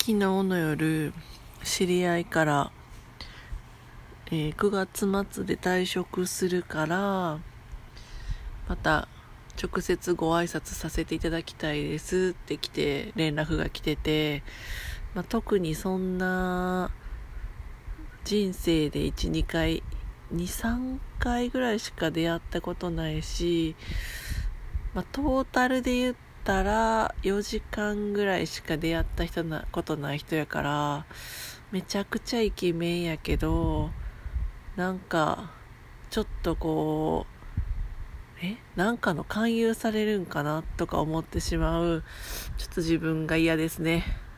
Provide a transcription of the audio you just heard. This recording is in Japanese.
昨日の夜知り合いから、えー9月末で退職するからまた直接ご挨拶させていただきたいですって来て連絡が来てて、まあ、特にそんな人生で12回23回ぐらいしか出会ったことないし、まあ、トータルで言ってたら4時間ぐらいしか出会った人なことない人やからめちゃくちゃイケメンやけどなんかちょっとこうえ？なんかの勧誘されるんかな？とか思ってしまうちょっと自分が嫌ですね。